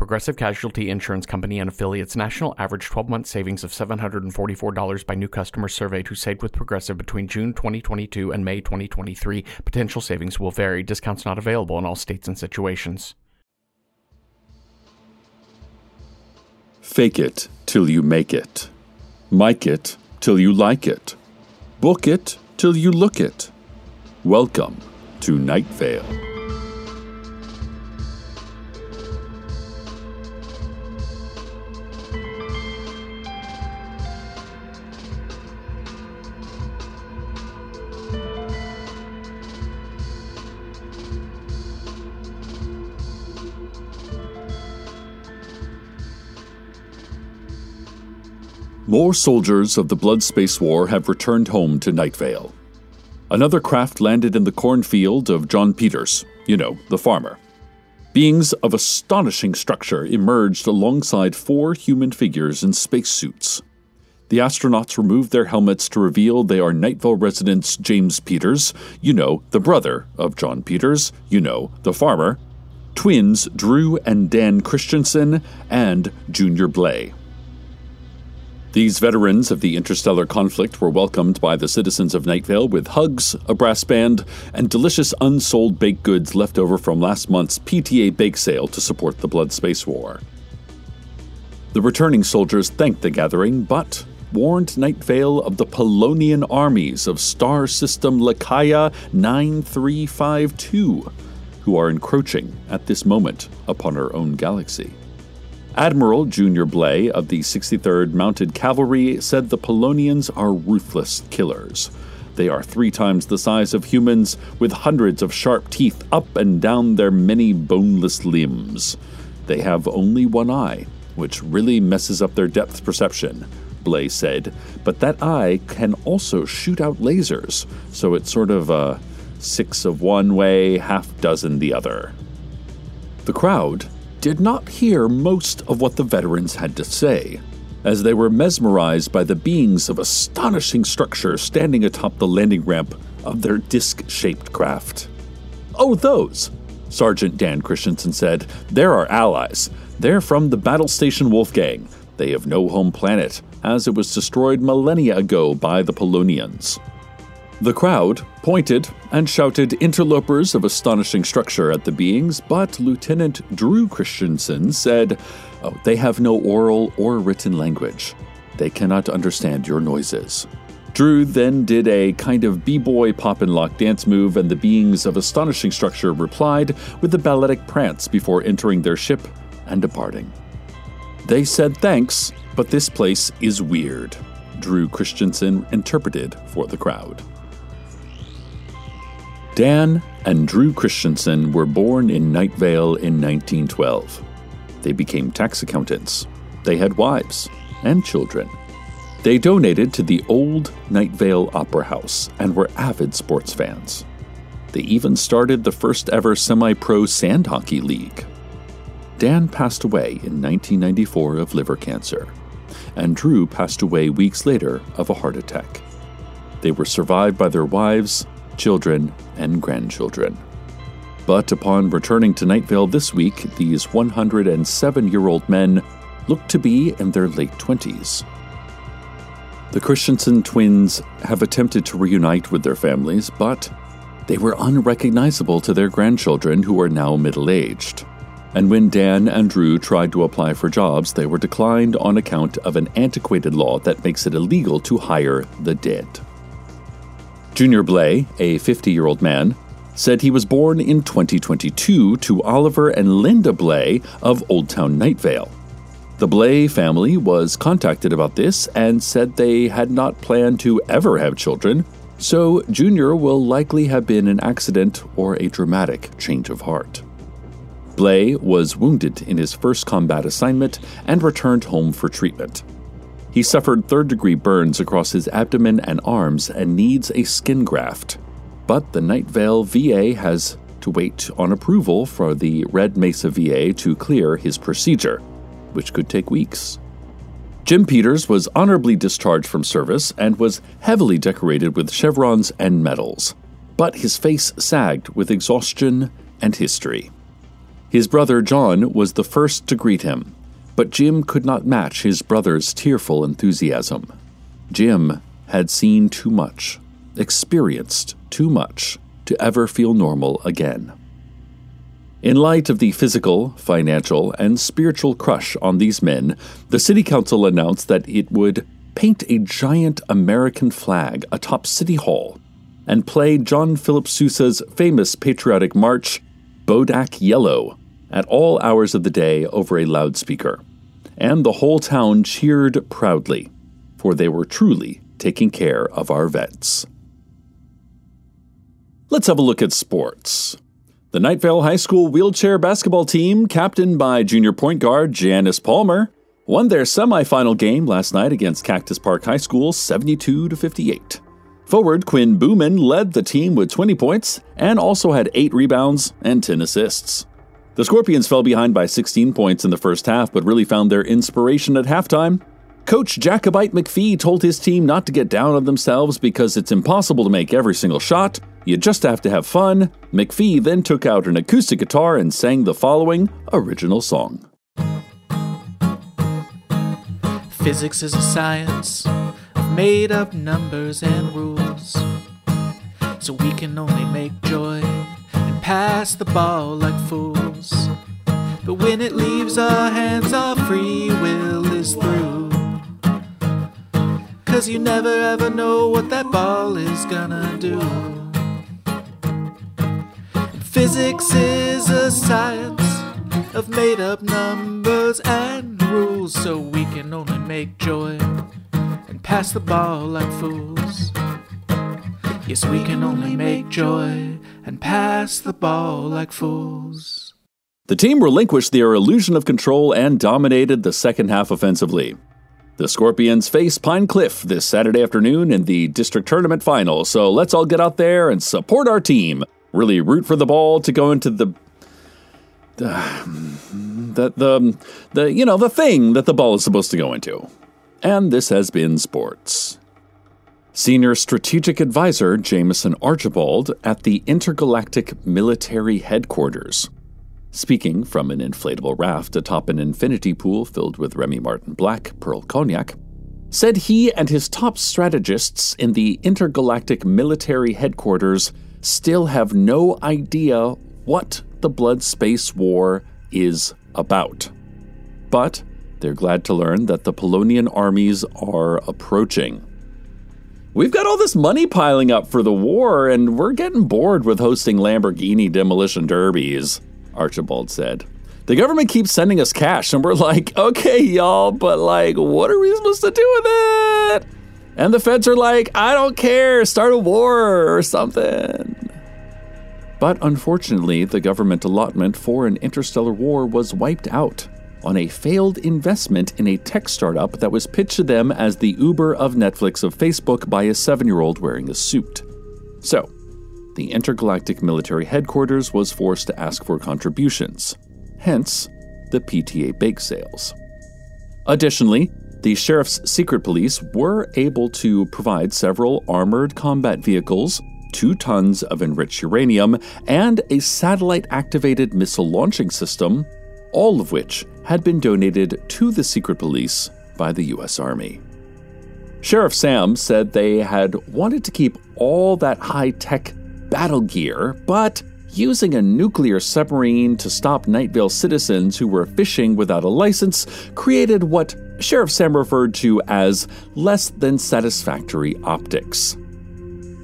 Progressive Casualty Insurance Company and affiliates national average 12 month savings of $744 by new customers surveyed who saved with Progressive between June 2022 and May 2023. Potential savings will vary. Discounts not available in all states and situations. Fake it till you make it. Mic it till you like it. Book it till you look it. Welcome to Night Vale. More soldiers of the Blood Space War have returned home to Nightvale. Another craft landed in the cornfield of John Peters, you know, the farmer. Beings of astonishing structure emerged alongside four human figures in spacesuits. The astronauts removed their helmets to reveal they are Nightvale residents James Peters, you know, the brother of John Peters, you know, the farmer, twins Drew and Dan Christensen, and Junior Blay. These veterans of the interstellar conflict were welcomed by the citizens of Nightvale with hugs, a brass band, and delicious unsold baked goods left over from last month's PTA bake sale to support the Blood Space War. The returning soldiers thanked the gathering, but warned Nightvale of the Polonian armies of star system Lakaya 9352, who are encroaching at this moment upon our own galaxy. Admiral Junior Blay of the 63rd Mounted Cavalry said the Polonians are ruthless killers. They are three times the size of humans, with hundreds of sharp teeth up and down their many boneless limbs. They have only one eye, which really messes up their depth perception, Blay said, but that eye can also shoot out lasers, so it's sort of a six of one way, half dozen the other. The crowd did not hear most of what the veterans had to say, as they were mesmerized by the beings of astonishing structure standing atop the landing ramp of their disc shaped craft. Oh, those! Sergeant Dan Christensen said. They're our allies. They're from the Battle Station Wolfgang. They have no home planet, as it was destroyed millennia ago by the Polonians. The crowd pointed and shouted interlopers of astonishing structure at the beings, but Lieutenant Drew Christensen said, oh, They have no oral or written language. They cannot understand your noises. Drew then did a kind of b boy pop and lock dance move, and the beings of astonishing structure replied with a balletic prance before entering their ship and departing. They said thanks, but this place is weird, Drew Christensen interpreted for the crowd. Dan and Drew Christensen were born in Night Vale in 1912. They became tax accountants. They had wives and children. They donated to the old Night Vale Opera House and were avid sports fans. They even started the first ever semi pro sand hockey league. Dan passed away in 1994 of liver cancer, and Drew passed away weeks later of a heart attack. They were survived by their wives, children, and grandchildren. But upon returning to Nightvale this week, these 107 year old men look to be in their late 20s. The Christensen twins have attempted to reunite with their families, but they were unrecognizable to their grandchildren who are now middle aged. And when Dan and Drew tried to apply for jobs, they were declined on account of an antiquated law that makes it illegal to hire the dead. Junior Blay, a 50 year old man, said he was born in 2022 to Oliver and Linda Blay of Old Town Nightvale. The Blay family was contacted about this and said they had not planned to ever have children, so Junior will likely have been an accident or a dramatic change of heart. Blay was wounded in his first combat assignment and returned home for treatment. He suffered third degree burns across his abdomen and arms and needs a skin graft. But the Night Vale VA has to wait on approval for the Red Mesa VA to clear his procedure which could take weeks. Jim Peters was honorably discharged from service and was heavily decorated with chevrons and medals, but his face sagged with exhaustion and history. His brother John was the first to greet him, but Jim could not match his brother's tearful enthusiasm. Jim had seen too much, experienced too much, to ever feel normal again. In light of the physical, financial, and spiritual crush on these men, the City Council announced that it would paint a giant American flag atop City Hall and play John Philip Sousa's famous patriotic march, Bodak Yellow, at all hours of the day over a loudspeaker. And the whole town cheered proudly, for they were truly taking care of our vets. Let's have a look at sports. The Night Vale High School wheelchair basketball team, captained by junior point guard Janice Palmer, won their semifinal game last night against Cactus Park High School 72 to 58. Forward Quinn Booman led the team with 20 points and also had 8 rebounds and 10 assists. The Scorpions fell behind by 16 points in the first half but really found their inspiration at halftime Coach Jacobite McPhee told his team not to get down on themselves because it's impossible to make every single shot. You just have to have fun. McPhee then took out an acoustic guitar and sang the following original song Physics is a science of made up numbers and rules. So we can only make joy pass the ball like fools. But when it leaves our hands, our free will is through. Cause you never ever know what that ball is gonna do. Physics is a science of made up numbers and rules, so we can only make joy and pass the ball like fools. Yes, we can only make joy and pass the ball like fools. The team relinquished their illusion of control and dominated the second half offensively. The Scorpions face Pine Cliff this Saturday afternoon in the district tournament final, so let's all get out there and support our team. Really root for the ball to go into the uh, the the the you know the thing that the ball is supposed to go into. And this has been sports. Senior Strategic Advisor Jameson Archibald at the Intergalactic Military Headquarters speaking from an inflatable raft atop an infinity pool filled with Remy Martin Black Pearl Cognac, said he and his top strategists in the intergalactic military headquarters still have no idea what the Blood Space War is about. But they're glad to learn that the Polonian armies are approaching. We've got all this money piling up for the war, and we're getting bored with hosting Lamborghini demolition derbies. Archibald said. the government keeps sending us cash, and we're like, okay, y'all, but like, what are we supposed to do with it? And the feds are like, I don't care, start a war or something. But unfortunately, the government allotment for an interstellar war was wiped out on a failed investment in a tech startup that was pitched to them as the Uber of Netflix of Facebook by a seven year old wearing a suit. So, the intergalactic military headquarters was forced to ask for contributions, hence, the PTA bake sales. Additionally, the sheriff's secret police were able to provide several armored combat vehicles, two tons of enriched uranium, and a satellite activated missile launching system, all of which had been donated to the secret police by the U.S. Army. Sheriff Sam said they had wanted to keep all that high tech battle gear, but using a nuclear submarine to stop Night Vale citizens who were fishing without a license created what Sheriff Sam referred to as less than satisfactory optics.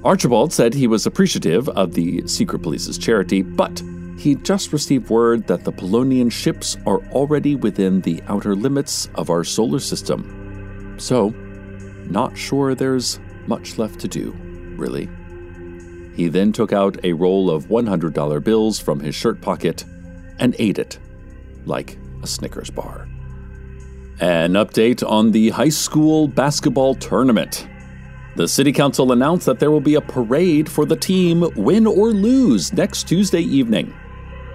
Archibald said he was appreciative of the secret police's charity, but he just received word that the Polonian ships are already within the outer limits of our solar system. So, not sure there's much left to do, really. He then took out a roll of $100 bills from his shirt pocket and ate it like a Snickers bar. An update on the high school basketball tournament. The City Council announced that there will be a parade for the team, win or lose, next Tuesday evening.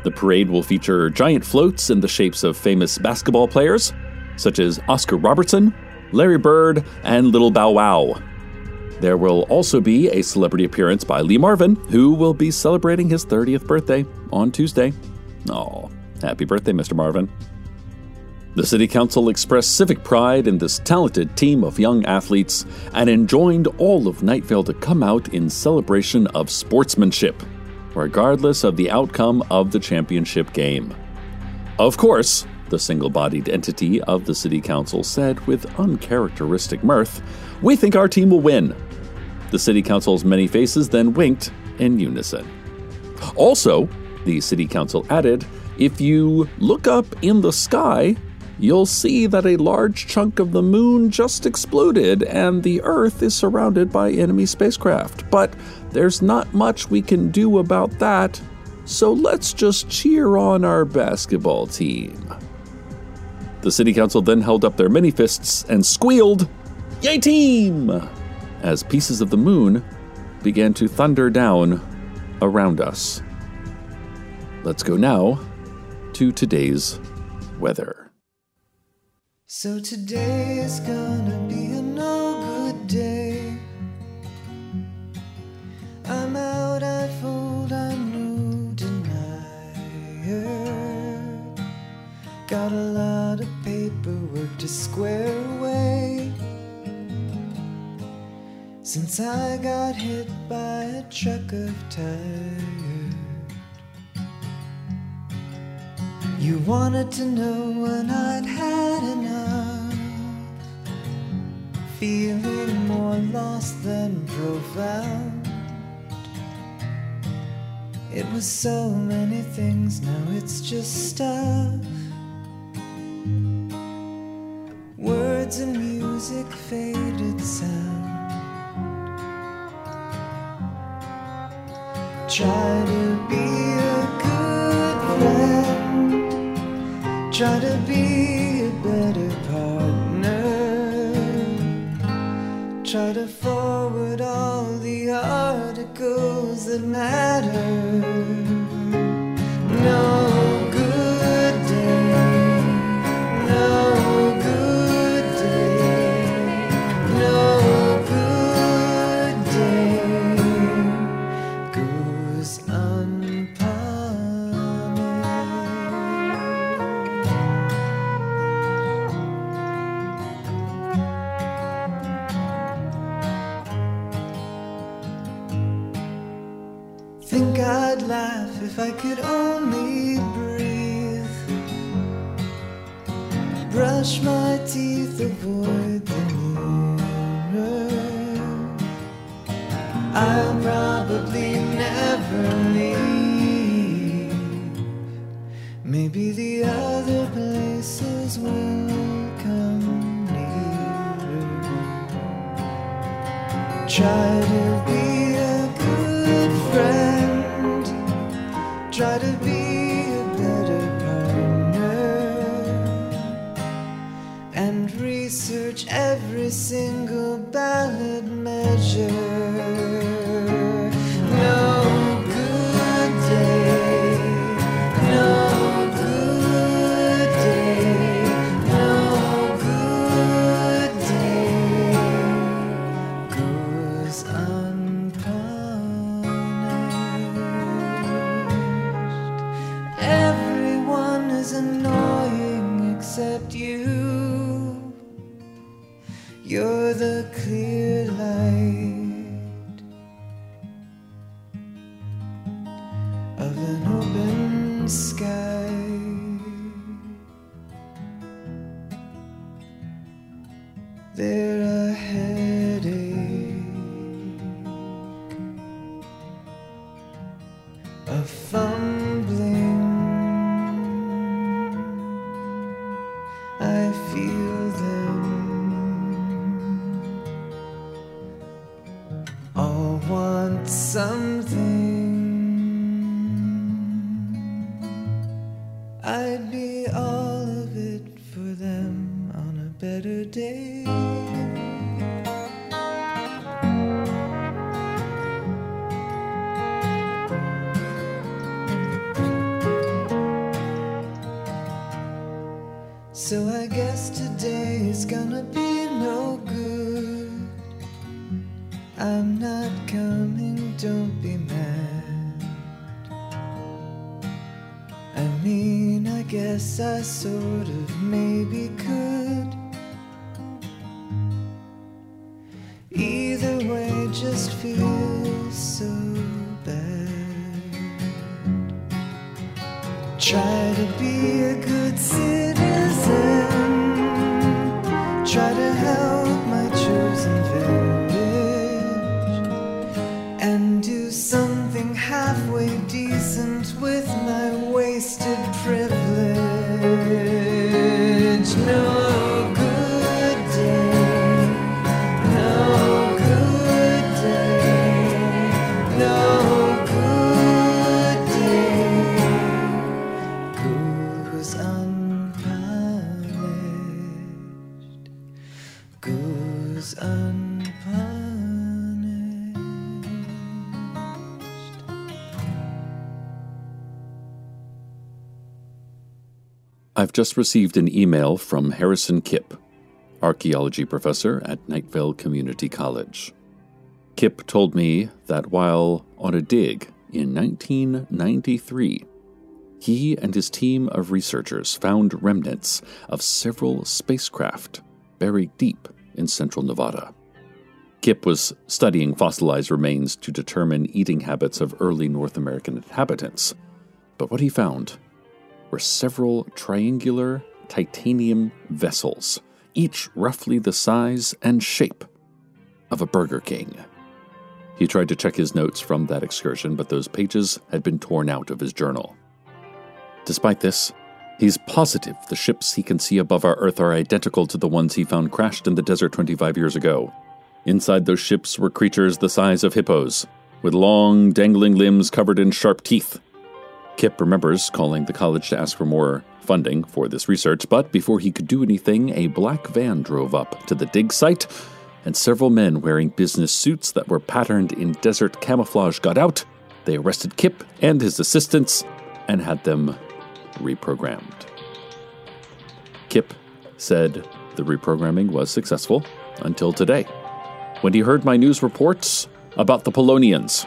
The parade will feature giant floats in the shapes of famous basketball players, such as Oscar Robertson, Larry Bird, and Little Bow Wow. There will also be a celebrity appearance by Lee Marvin, who will be celebrating his 30th birthday on Tuesday. Oh, happy birthday, Mr. Marvin. The City Council expressed civic pride in this talented team of young athletes and enjoined all of Night Vale to come out in celebration of sportsmanship, regardless of the outcome of the championship game. Of course, the single bodied entity of the City Council said with uncharacteristic mirth, We think our team will win. The City Council's many faces then winked in unison. Also, the City Council added, If you look up in the sky, you'll see that a large chunk of the moon just exploded and the Earth is surrounded by enemy spacecraft. But there's not much we can do about that, so let's just cheer on our basketball team. The City Council then held up their many fists and squealed, Yay, team! as pieces of the moon began to thunder down around us. Let's go now to today's weather. So today is gonna be Got a lot of paperwork to square away. Since I got hit by a truck of tires. You wanted to know when I'd had enough. Feeling more lost than profound. It was so many things, now it's just stuff. Try to be a better partner. Try to forward all the articles that matter. Try to be a good friend. Try to be a better partner. And research every single ballot sky. They're I'm not coming, don't be mad. I mean, I guess I sort of maybe could. Either way, just feels I've just received an email from Harrison Kipp, archaeology professor at Nightvale Community College. Kipp told me that while on a dig in 1993, he and his team of researchers found remnants of several spacecraft buried deep in central Nevada. Kipp was studying fossilized remains to determine eating habits of early North American inhabitants, but what he found were several triangular titanium vessels, each roughly the size and shape of a Burger King. He tried to check his notes from that excursion, but those pages had been torn out of his journal. Despite this, he's positive the ships he can see above our Earth are identical to the ones he found crashed in the desert 25 years ago. Inside those ships were creatures the size of hippos, with long, dangling limbs covered in sharp teeth. Kipp remembers calling the college to ask for more funding for this research, but before he could do anything, a black van drove up to the dig site, and several men wearing business suits that were patterned in desert camouflage got out. They arrested Kipp and his assistants and had them reprogrammed. Kipp said the reprogramming was successful until today, when he heard my news reports about the Polonians,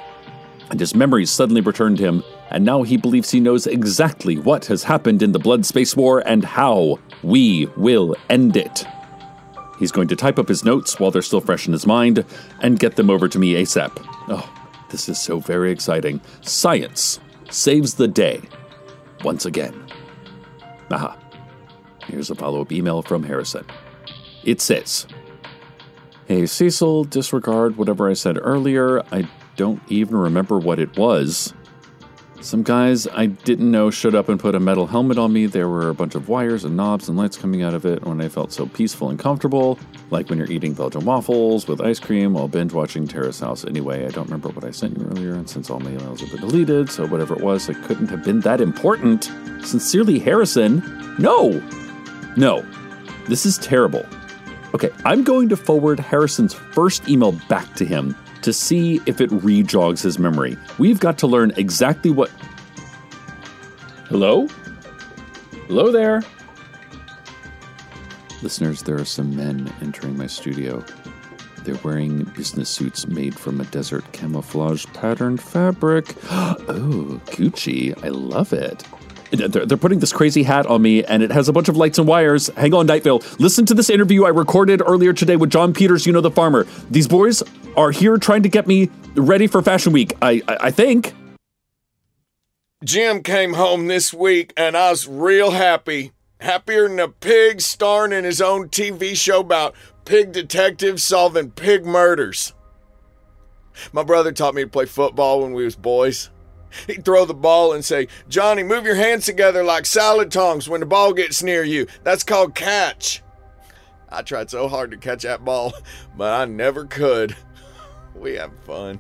and his memories suddenly returned him, and now he believes he knows exactly what has happened in the Blood Space War and how we will end it. He's going to type up his notes while they're still fresh in his mind and get them over to me ASAP. Oh, this is so very exciting. Science saves the day once again. Aha. Here's a follow up email from Harrison. It says Hey, Cecil, disregard whatever I said earlier. I don't even remember what it was. Some guys I didn't know showed up and put a metal helmet on me. There were a bunch of wires and knobs and lights coming out of it when I felt so peaceful and comfortable, like when you're eating Belgian waffles with ice cream while binge watching Terrace House. Anyway, I don't remember what I sent you earlier, and since all my emails have been deleted, so whatever it was, it couldn't have been that important. Sincerely, Harrison. No! No. This is terrible. Okay, I'm going to forward Harrison's first email back to him to see if it rejogs his memory. We've got to learn exactly what. Hello? Hello there? Listeners, there are some men entering my studio. They're wearing business suits made from a desert camouflage patterned fabric. Oh, Gucci. I love it. They're, they're putting this crazy hat on me, and it has a bunch of lights and wires. Hang on, Night Vale. Listen to this interview I recorded earlier today with John Peters, you know, the farmer. These boys are here trying to get me ready for Fashion Week, I, I, I think. Jim came home this week, and I was real happy. Happier than a pig starring in his own TV show about pig detectives solving pig murders. My brother taught me to play football when we was boys. He'd throw the ball and say, Johnny, move your hands together like salad tongs when the ball gets near you. That's called catch. I tried so hard to catch that ball, but I never could. We have fun.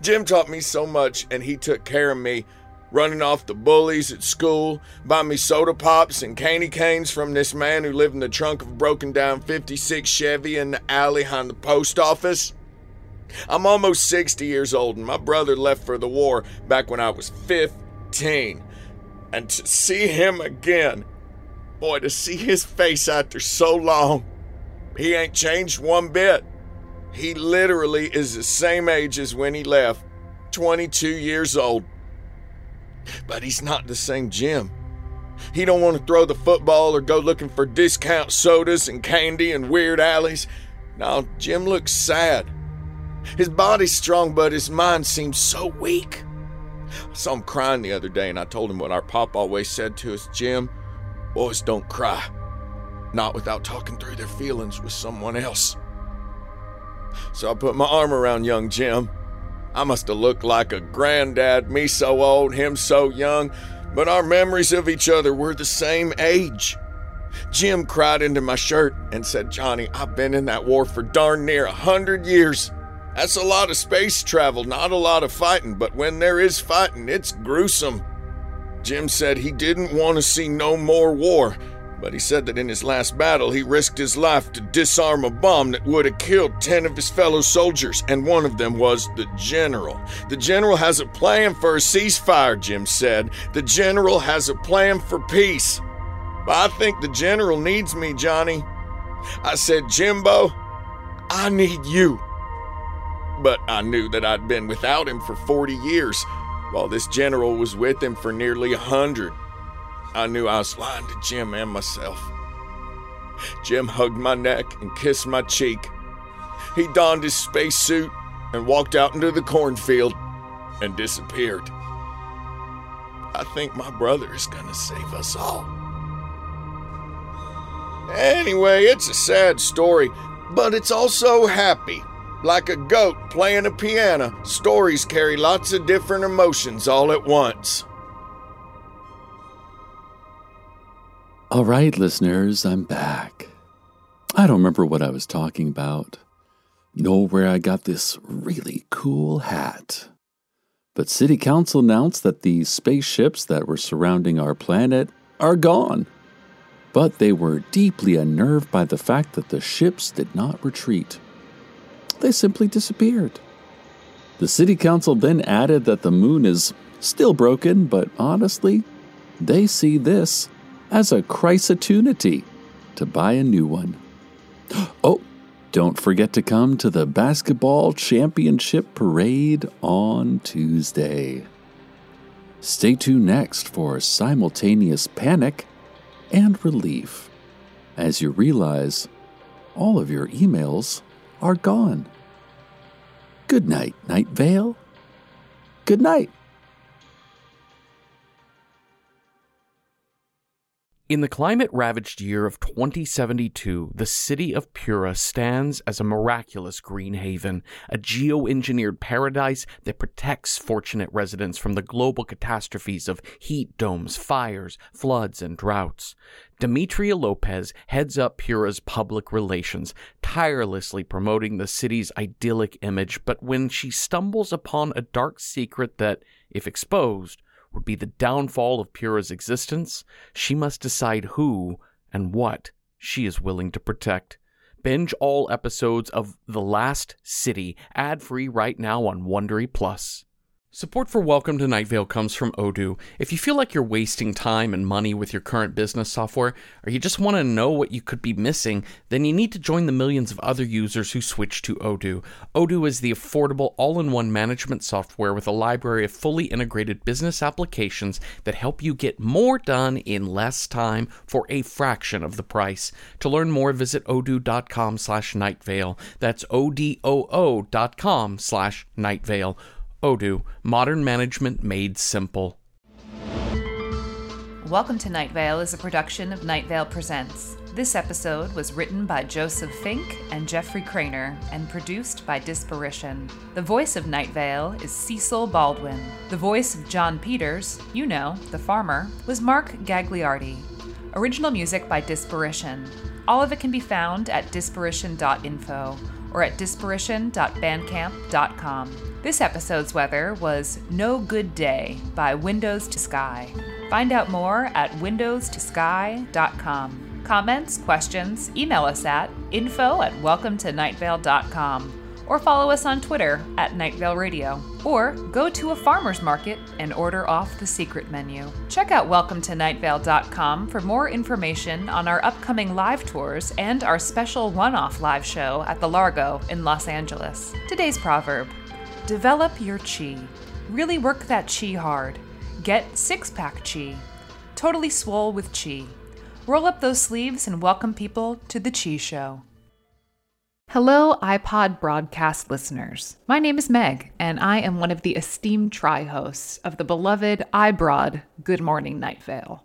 Jim taught me so much, and he took care of me, running off the bullies at school, buying me soda pops and candy canes from this man who lived in the trunk of a broken down 56 Chevy in the alley behind the post office. I'm almost 60 years old, and my brother left for the war back when I was 15. And to see him again, boy, to see his face after so long, he ain't changed one bit. He literally is the same age as when he left 22 years old. But he's not the same Jim. He don't want to throw the football or go looking for discount sodas and candy in weird alleys. No, Jim looks sad. His body's strong, but his mind seems so weak. I saw him crying the other day, and I told him what our pop always said to us Jim, boys don't cry. Not without talking through their feelings with someone else. So I put my arm around young Jim. I must have looked like a granddad, me so old, him so young, but our memories of each other were the same age. Jim cried into my shirt and said, Johnny, I've been in that war for darn near a hundred years. That's a lot of space travel, not a lot of fighting, but when there is fighting, it's gruesome. Jim said he didn't want to see no more war, but he said that in his last battle he risked his life to disarm a bomb that would have killed 10 of his fellow soldiers, and one of them was the general. The general has a plan for a ceasefire, Jim said. The general has a plan for peace. But I think the general needs me, Johnny. I said, Jimbo, I need you. But I knew that I'd been without him for 40 years, while this general was with him for nearly a hundred. I knew I was lying to Jim and myself. Jim hugged my neck and kissed my cheek. He donned his spacesuit and walked out into the cornfield and disappeared. I think my brother is gonna save us all. Anyway, it's a sad story, but it's also happy. Like a goat playing a piano, stories carry lots of different emotions all at once. All right, listeners, I'm back. I don't remember what I was talking about, nor where I got this really cool hat. But City Council announced that the spaceships that were surrounding our planet are gone. But they were deeply unnerved by the fact that the ships did not retreat. They simply disappeared. The City Council then added that the moon is still broken, but honestly, they see this as a opportunity to buy a new one. Oh, don't forget to come to the basketball championship parade on Tuesday. Stay tuned next for simultaneous panic and relief as you realize all of your emails are gone. Good night, Night Vale. Good night. In the climate ravaged year of 2072, the city of Pura stands as a miraculous green haven, a geo-engineered paradise that protects fortunate residents from the global catastrophes of heat domes, fires, floods, and droughts. Demetria Lopez heads up Pura's public relations, tirelessly promoting the city's idyllic image, but when she stumbles upon a dark secret that, if exposed, would be the downfall of Pura's existence, she must decide who and what she is willing to protect. Binge all episodes of The Last City ad free right now on Wondery Plus. Support for Welcome to Night Vale comes from Odoo. If you feel like you're wasting time and money with your current business software, or you just want to know what you could be missing, then you need to join the millions of other users who switch to Odoo. Odoo is the affordable all in one management software with a library of fully integrated business applications that help you get more done in less time for a fraction of the price. To learn more, visit odoo.com slash nightvale. That's O-D-O-O dot com slash nightvale. Odoo, modern management made simple. Welcome to Night Vale is a production of Night Vale Presents. This episode was written by Joseph Fink and Jeffrey Cranor and produced by Disparition. The voice of Night Vale is Cecil Baldwin. The voice of John Peters, you know, the farmer, was Mark Gagliardi. Original music by Disparition. All of it can be found at disparition.info or at disparition.bandcamp.com. This episode's weather was No Good Day by Windows to Sky. Find out more at windowstosky.com. Comments, questions, email us at info at welcometonightvale.com or follow us on Twitter at Night Vale Radio, or go to a farmer's market and order off the secret menu. Check out welcometonightvale.com for more information on our upcoming live tours and our special one off live show at the Largo in Los Angeles. Today's proverb Develop your chi. Really work that chi hard. Get six pack chi. Totally swole with chi. Roll up those sleeves and welcome people to the Chi Show. Hello, iPod broadcast listeners. My name is Meg, and I am one of the esteemed tri hosts of the beloved iBroad Good Morning Night Vale.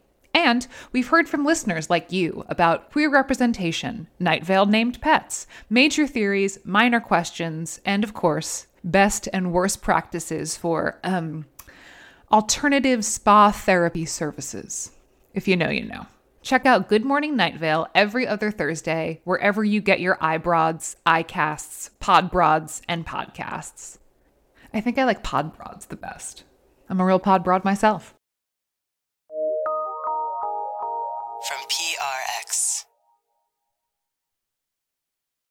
And we've heard from listeners like you about queer representation, Night Vale named pets, major theories, minor questions, and of course, best and worst practices for um, alternative spa therapy services. If you know, you know. Check out Good Morning Night Vale every other Thursday, wherever you get your iBroads, iCasts, Podbroads, and podcasts. I think I like Podbroads the best. I'm a real Podbroad myself. From